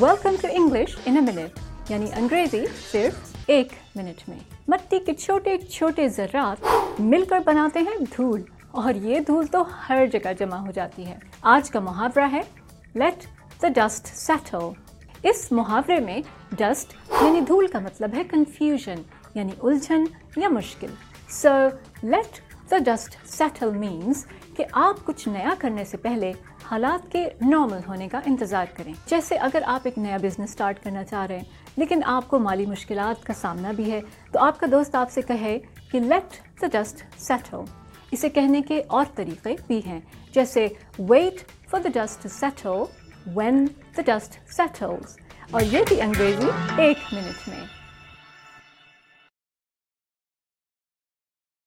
Welcome to English in a minute یعنی انگریزی صرف ایک منٹ میں مٹی کے چھوٹے چھوٹے ذرات مل کر بناتے ہیں دھول اور یہ دھول تو ہر جگہ جمع ہو جاتی ہے آج کا محاورہ ہے لیٹ دا ڈسٹ سیٹل اس محاورے میں ڈسٹ یعنی دھول کا مطلب ہے کنفیوژن یعنی الجھن یا مشکل so let the dust settle means کہ آپ کچھ نیا کرنے سے پہلے حالات کے نارمل ہونے کا انتظار کریں۔ جیسے اگر آپ ایک نیا بزنس اسٹارٹ کرنا چاہ رہے ہیں، لیکن آپ کو مالی مشکلات کا سامنا بھی ہے، تو آپ کا دوست آپ سے کہے کہ لیٹ دا ڈسٹ سیٹل اسے کہنے کے اور طریقے بھی ہیں، جیسے wait for the dust settle when the dust settles اور یہ بھی انگریزی ایک منٹ میں۔